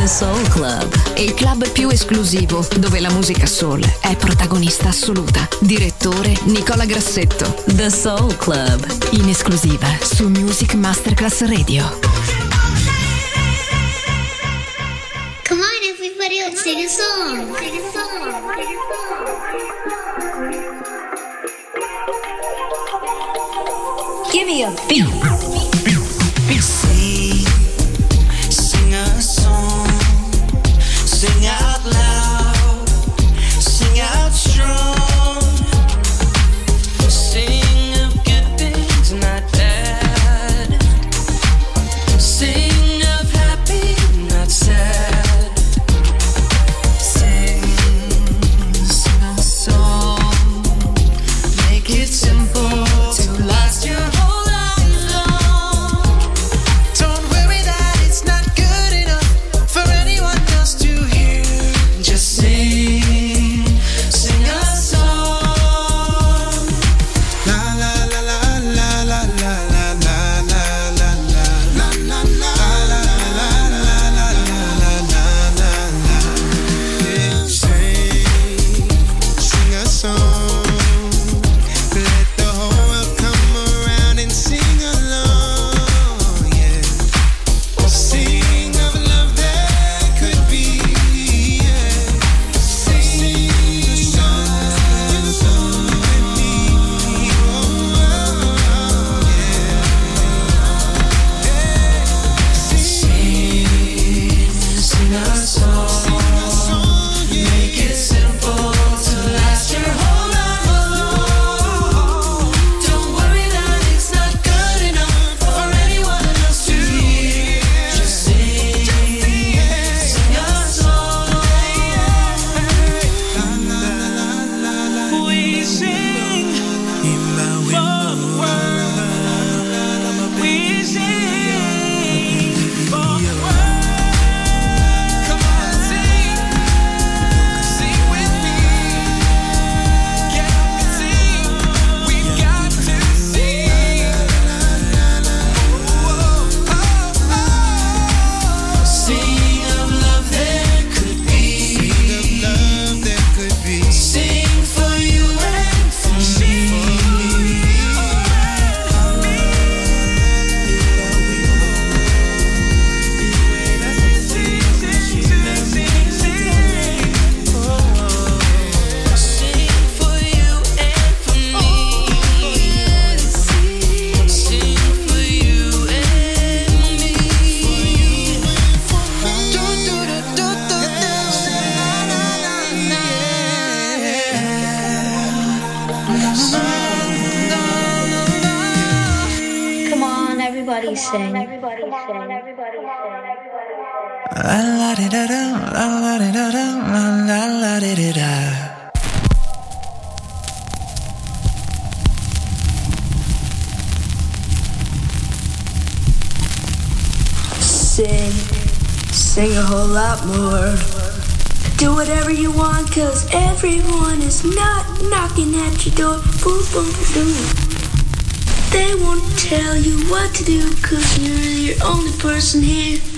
The Soul Club, il club più esclusivo dove la musica soul è protagonista assoluta. Direttore Nicola Grassetto. The Soul Club, in esclusiva su Music Masterclass Radio. Come on everybody, let's sing a song. Sing a song. Sing a song. Give me a beat. sing, sing a whole lot more. Do whatever you want, cause everyone is not knocking at your door. Boom, boom, boom. They won't tell you what to do, cause you're the only person here.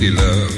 Lady love,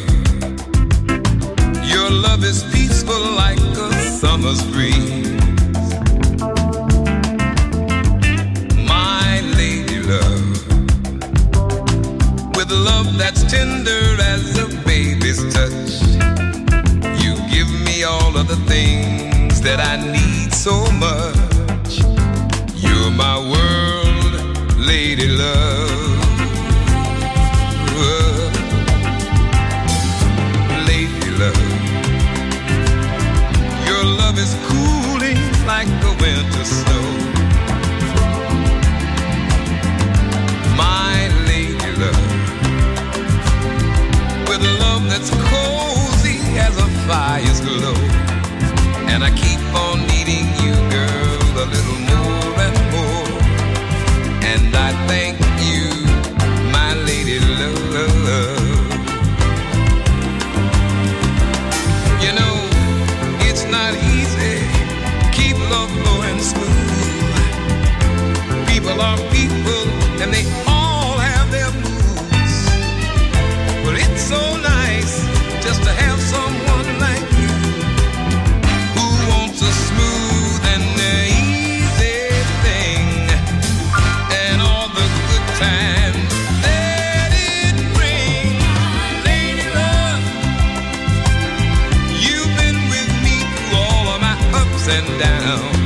and downs.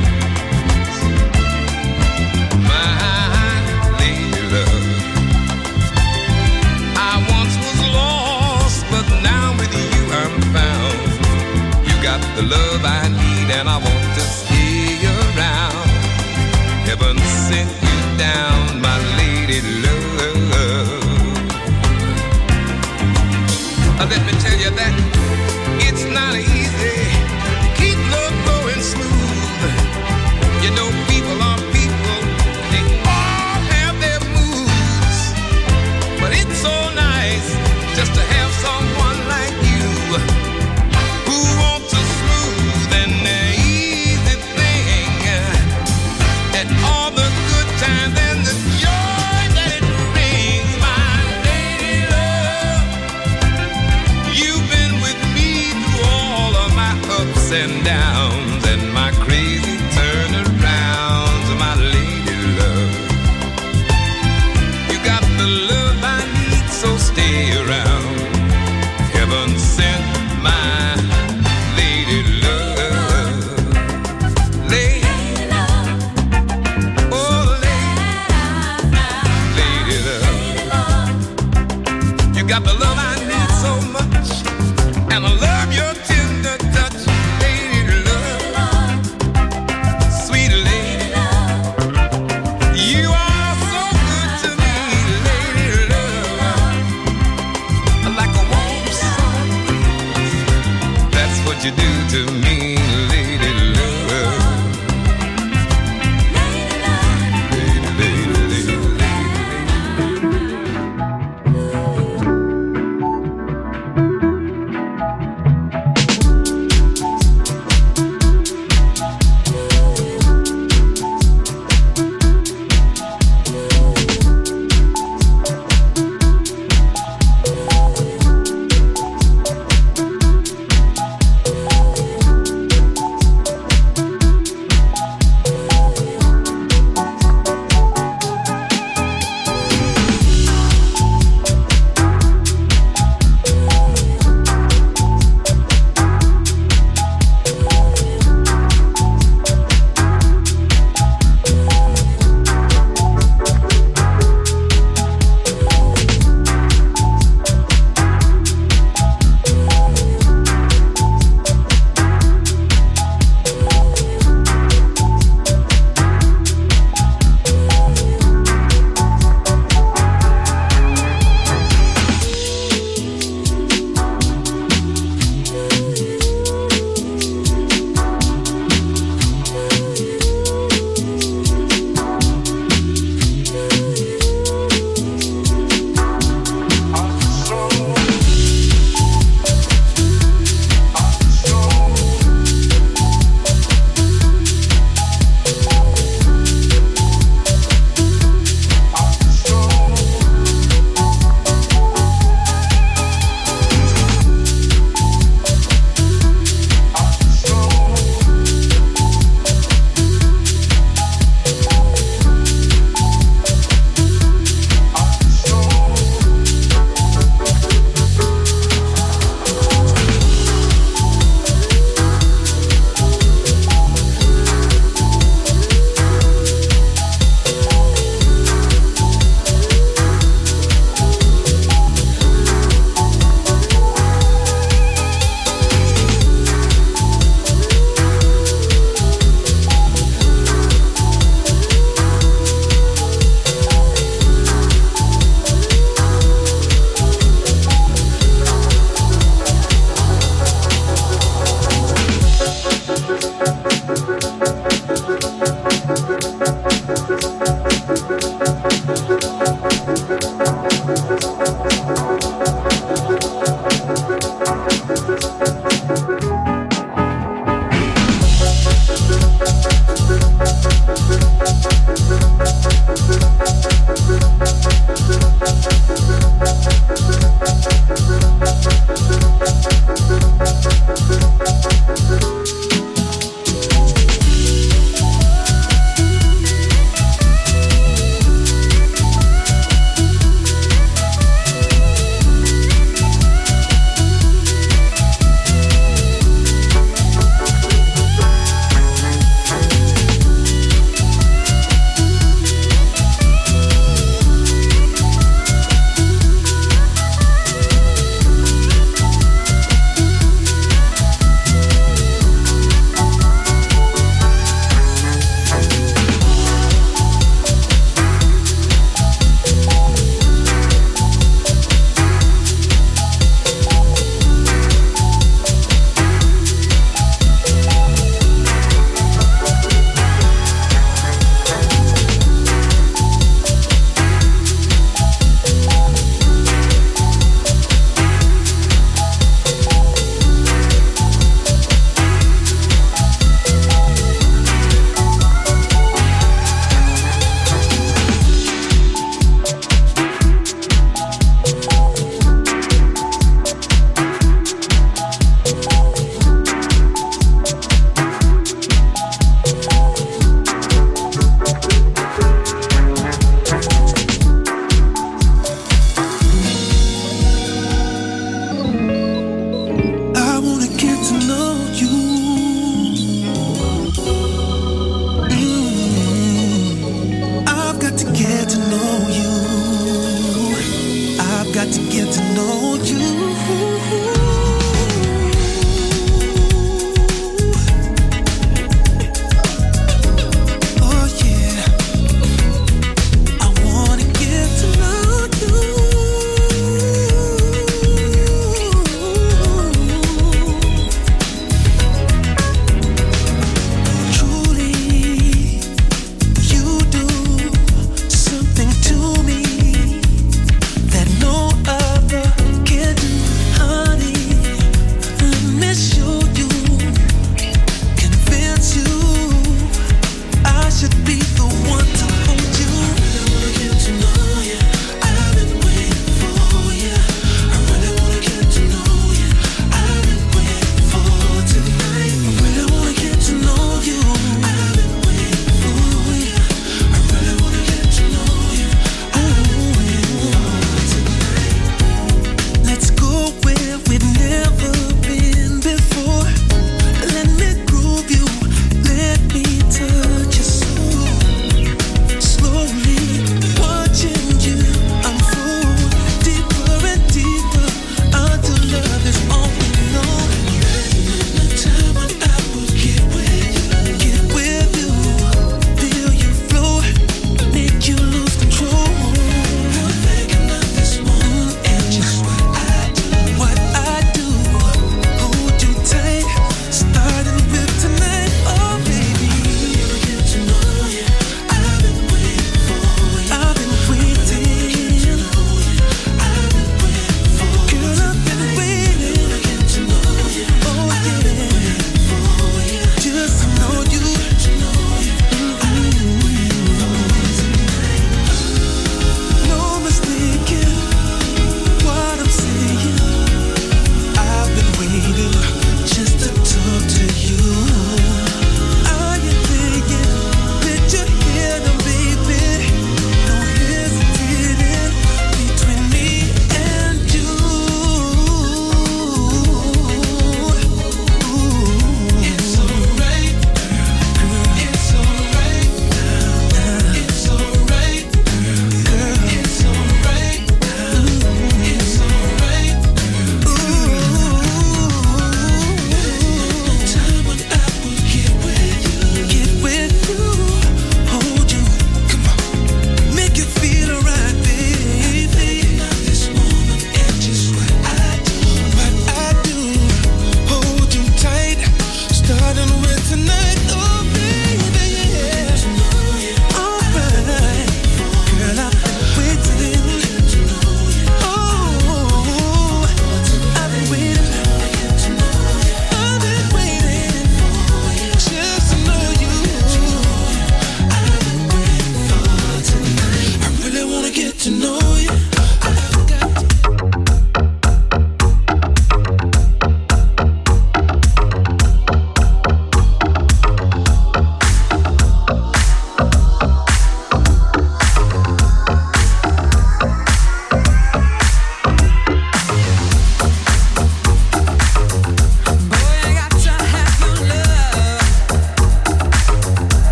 Love, I once was lost, but now with you I'm found. You got the love I need, and I want.